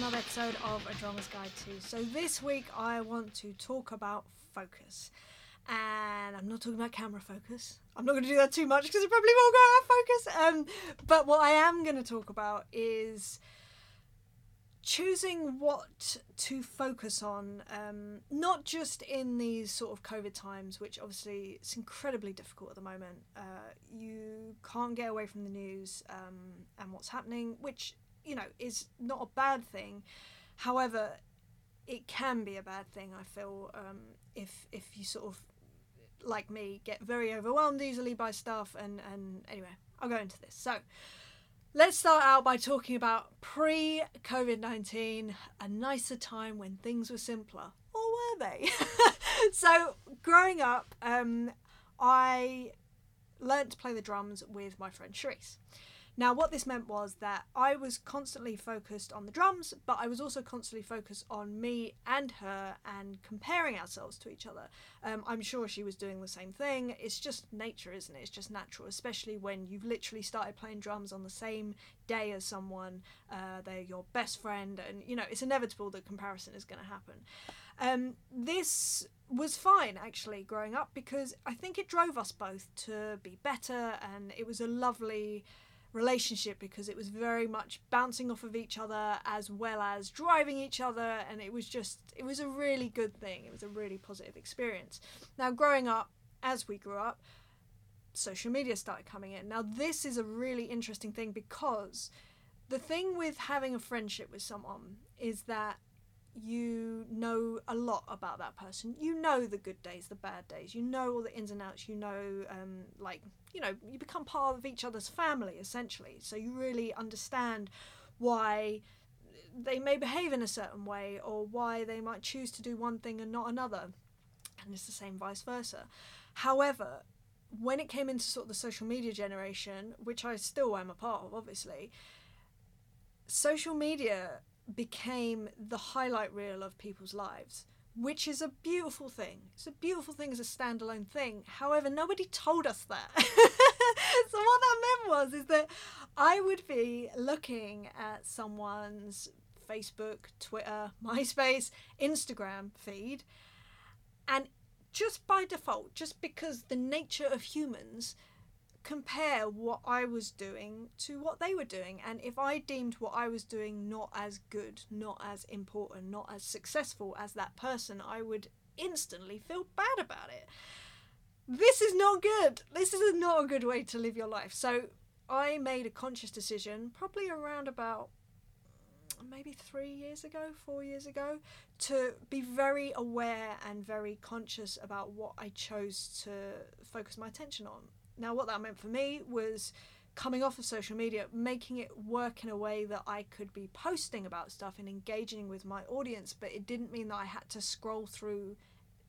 another episode of A Drummer's Guide to. So this week I want to talk about focus. And I'm not talking about camera focus. I'm not going to do that too much because it probably won't go out of focus. Um, but what I am going to talk about is choosing what to focus on, um, not just in these sort of COVID times, which obviously it's incredibly difficult at the moment. Uh, you can't get away from the news um, and what's happening, which you know is not a bad thing. However, it can be a bad thing. I feel um, if if you sort of like me get very overwhelmed easily by stuff and and anyway, I'll go into this. So. Let's start out by talking about pre COVID 19, a nicer time when things were simpler. Or were they? so, growing up, um, I learnt to play the drums with my friend Sharice. Now, what this meant was that I was constantly focused on the drums, but I was also constantly focused on me and her and comparing ourselves to each other. Um, I'm sure she was doing the same thing. It's just nature, isn't it? It's just natural, especially when you've literally started playing drums on the same day as someone. Uh, they're your best friend, and you know, it's inevitable that comparison is going to happen. Um, this was fine actually growing up because I think it drove us both to be better, and it was a lovely relationship because it was very much bouncing off of each other as well as driving each other and it was just it was a really good thing. It was a really positive experience. Now growing up as we grew up social media started coming in. Now this is a really interesting thing because the thing with having a friendship with someone is that you know a lot about that person. You know the good days, the bad days. You know all the ins and outs. You know, um, like, you know, you become part of each other's family, essentially. So you really understand why they may behave in a certain way or why they might choose to do one thing and not another. And it's the same vice versa. However, when it came into sort of the social media generation, which I still am a part of, obviously, social media became the highlight reel of people's lives, which is a beautiful thing. It's a beautiful thing as a standalone thing. However, nobody told us that. so what that meant was is that I would be looking at someone's Facebook, Twitter, MySpace, Instagram feed, and just by default, just because the nature of humans compare what I was doing to what they were doing. And if I deemed what I was doing not as good, not as important, not as successful as that person, I would instantly feel bad about it. This is not good. This is not a good way to live your life. So I made a conscious decision, probably around about mm, maybe three years ago, four years ago, to be very aware and very conscious about what I chose to focus my attention on. Now, what that meant for me was coming off of social media, making it work in a way that I could be posting about stuff and engaging with my audience, but it didn't mean that I had to scroll through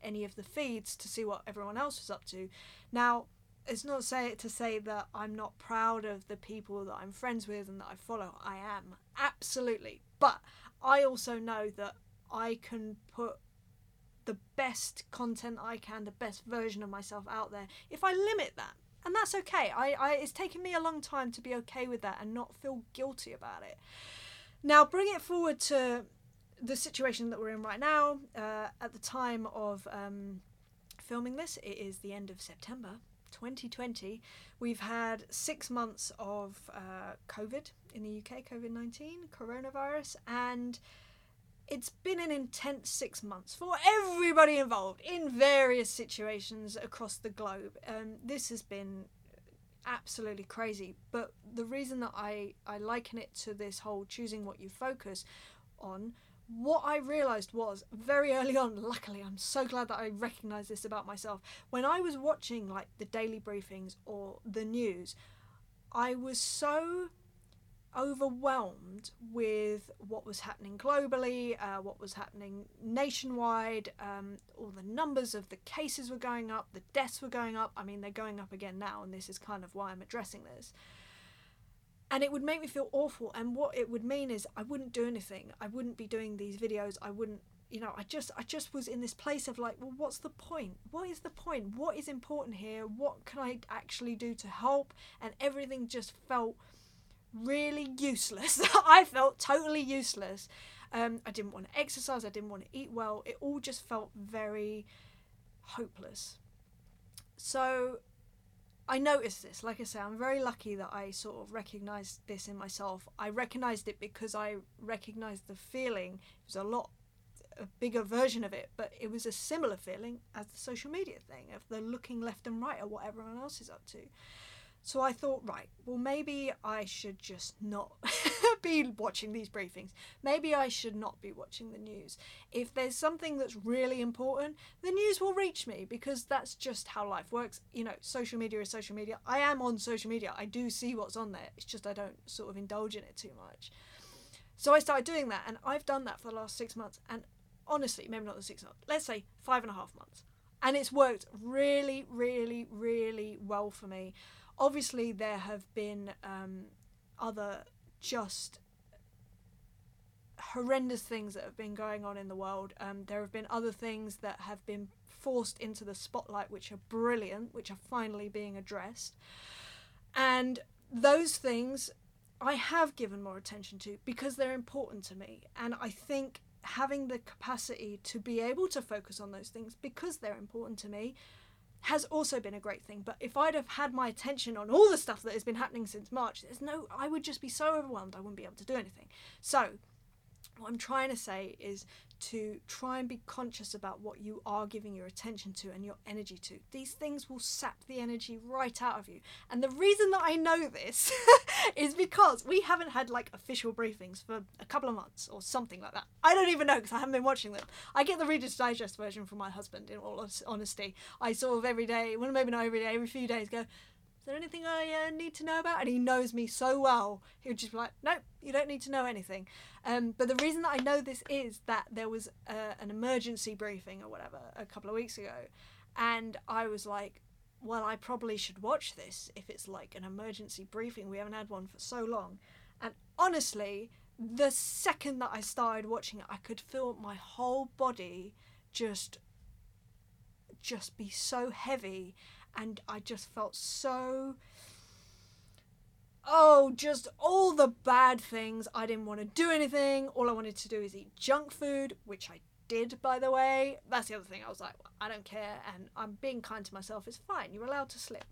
any of the feeds to see what everyone else was up to. Now, it's not say to say that I'm not proud of the people that I'm friends with and that I follow. I am absolutely, but I also know that I can put the best content I can, the best version of myself out there if I limit that and that's okay. I, I it's taken me a long time to be okay with that and not feel guilty about it. Now, bring it forward to the situation that we're in right now. Uh, at the time of um, filming this, it is the end of September 2020. We've had six months of uh, COVID in the UK, COVID 19, coronavirus, and it's been an intense six months for everybody involved in various situations across the globe. Um, this has been absolutely crazy. But the reason that I, I liken it to this whole choosing what you focus on, what I realised was very early on, luckily, I'm so glad that I recognised this about myself. When I was watching like the daily briefings or the news, I was so overwhelmed with what was happening globally, uh, what was happening nationwide. Um, all the numbers of the cases were going up, the deaths were going up. I mean, they're going up again now, and this is kind of why I'm addressing this. And it would make me feel awful. And what it would mean is I wouldn't do anything. I wouldn't be doing these videos. I wouldn't, you know, I just, I just was in this place of like, well, what's the point? What is the point? What is important here? What can I actually do to help? And everything just felt really useless. I felt totally useless. Um, I didn't want to exercise. I didn't want to eat well. It all just felt very hopeless. So I noticed this. Like I say, I'm very lucky that I sort of recognized this in myself. I recognized it because I recognized the feeling. It was a lot a bigger version of it, but it was a similar feeling as the social media thing of the looking left and right at what everyone else is up to. So I thought, right, well, maybe I should just not be watching these briefings. Maybe I should not be watching the news. If there's something that's really important, the news will reach me because that's just how life works. You know, social media is social media. I am on social media. I do see what's on there. It's just I don't sort of indulge in it too much. So I started doing that, and I've done that for the last six months. And honestly, maybe not the six months, let's say five and a half months. And it's worked really, really, really well for me obviously there have been um, other just horrendous things that have been going on in the world. Um, there have been other things that have been forced into the spotlight, which are brilliant, which are finally being addressed. And those things I have given more attention to because they're important to me. And I think having the capacity to be able to focus on those things because they're important to me has also been a great thing. But if I'd have had my attention on all the stuff that has been happening since March, there's no, I would just be so overwhelmed I wouldn't be able to do anything. So, what I'm trying to say is to try and be conscious about what you are giving your attention to and your energy to. These things will sap the energy right out of you. And the reason that I know this is because we haven't had like official briefings for a couple of months or something like that. I don't even know because I haven't been watching them. I get the Reader's Digest version from my husband, in all honesty. I sort of every day, well, maybe not every day, every few days go, is there anything I uh, need to know about? And he knows me so well. He would just be like, nope, you don't need to know anything. Um, but the reason that I know this is that there was uh, an emergency briefing or whatever a couple of weeks ago. And I was like, well, I probably should watch this if it's like an emergency briefing. We haven't had one for so long. And honestly, the second that I started watching it, I could feel my whole body just just be so heavy and I just felt so oh, just all the bad things. I didn't want to do anything. All I wanted to do is eat junk food, which I did, by the way. That's the other thing. I was like, well, I don't care, and I'm being kind to myself. It's fine. You're allowed to slip.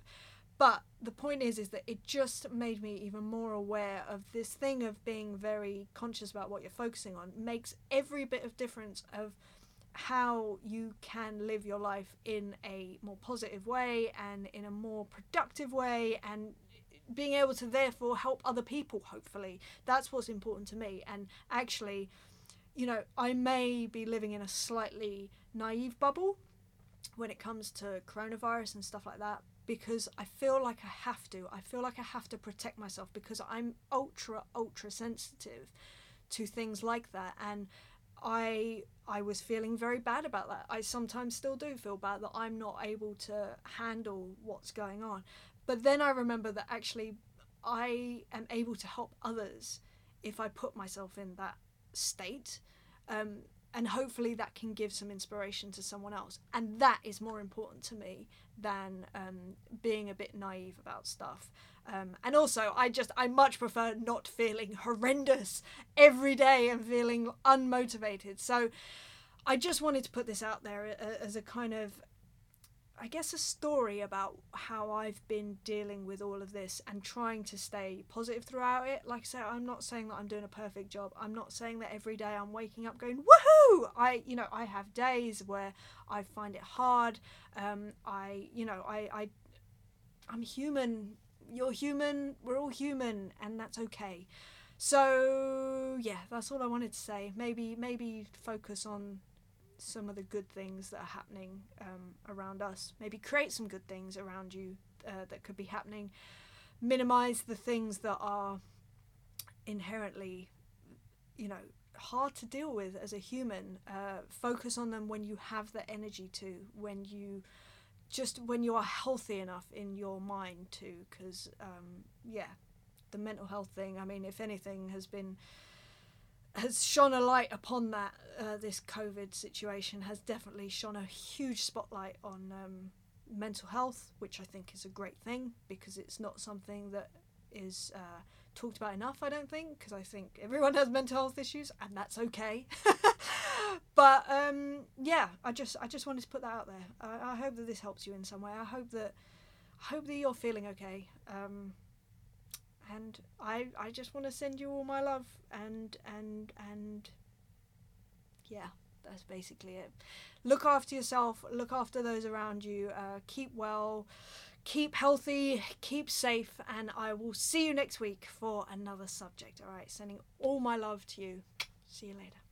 But the point is, is that it just made me even more aware of this thing of being very conscious about what you're focusing on. Makes every bit of difference of how you can live your life in a more positive way and in a more productive way and being able to therefore help other people hopefully. That's what's important to me. And actually you know i may be living in a slightly naive bubble when it comes to coronavirus and stuff like that because i feel like i have to. I feel like i have to protect myself because i'm ultra ultra sensitive to things like that. And I I was feeling very bad about that. I sometimes still do feel bad that I'm not able to handle what's going on. But then I remember that actually I am able to help others if I put myself in that state. Um, and hopefully that can give some inspiration to someone else. And that is more important to me than um, being a bit naive about stuff. Um, and also, I just, I much prefer not feeling horrendous every day and feeling unmotivated. So I just wanted to put this out there uh, as a kind of, I guess, a story about how I've been dealing with all of this and trying to stay positive throughout it. Like I said, I'm not saying that I'm doing a perfect job. I'm not saying that every day I'm waking up going, woohoo! I, you know, I have days where I find it hard. Um, I, you know, I, I, I'm human you're human, we're all human, and that's okay. So yeah, that's all I wanted to say. Maybe maybe focus on some of the good things that are happening um, around us. Maybe create some good things around you uh, that could be happening. Minimize the things that are inherently, you know, hard to deal with as a human. Uh, focus on them when you have the energy to, when you just when you are healthy enough in your mind too because um, yeah the mental health thing i mean if anything has been has shone a light upon that uh, this covid situation has definitely shone a huge spotlight on um, mental health which i think is a great thing because it's not something that is uh, talked about enough. I don't think because I think everyone has mental health issues, and that's okay. but um, yeah, I just I just wanted to put that out there. I, I hope that this helps you in some way. I hope that I hope that you're feeling okay. Um, and I I just want to send you all my love and and and yeah, that's basically it. Look after yourself. Look after those around you. Uh, keep well. Keep healthy, keep safe, and I will see you next week for another subject. All right, sending all my love to you. See you later.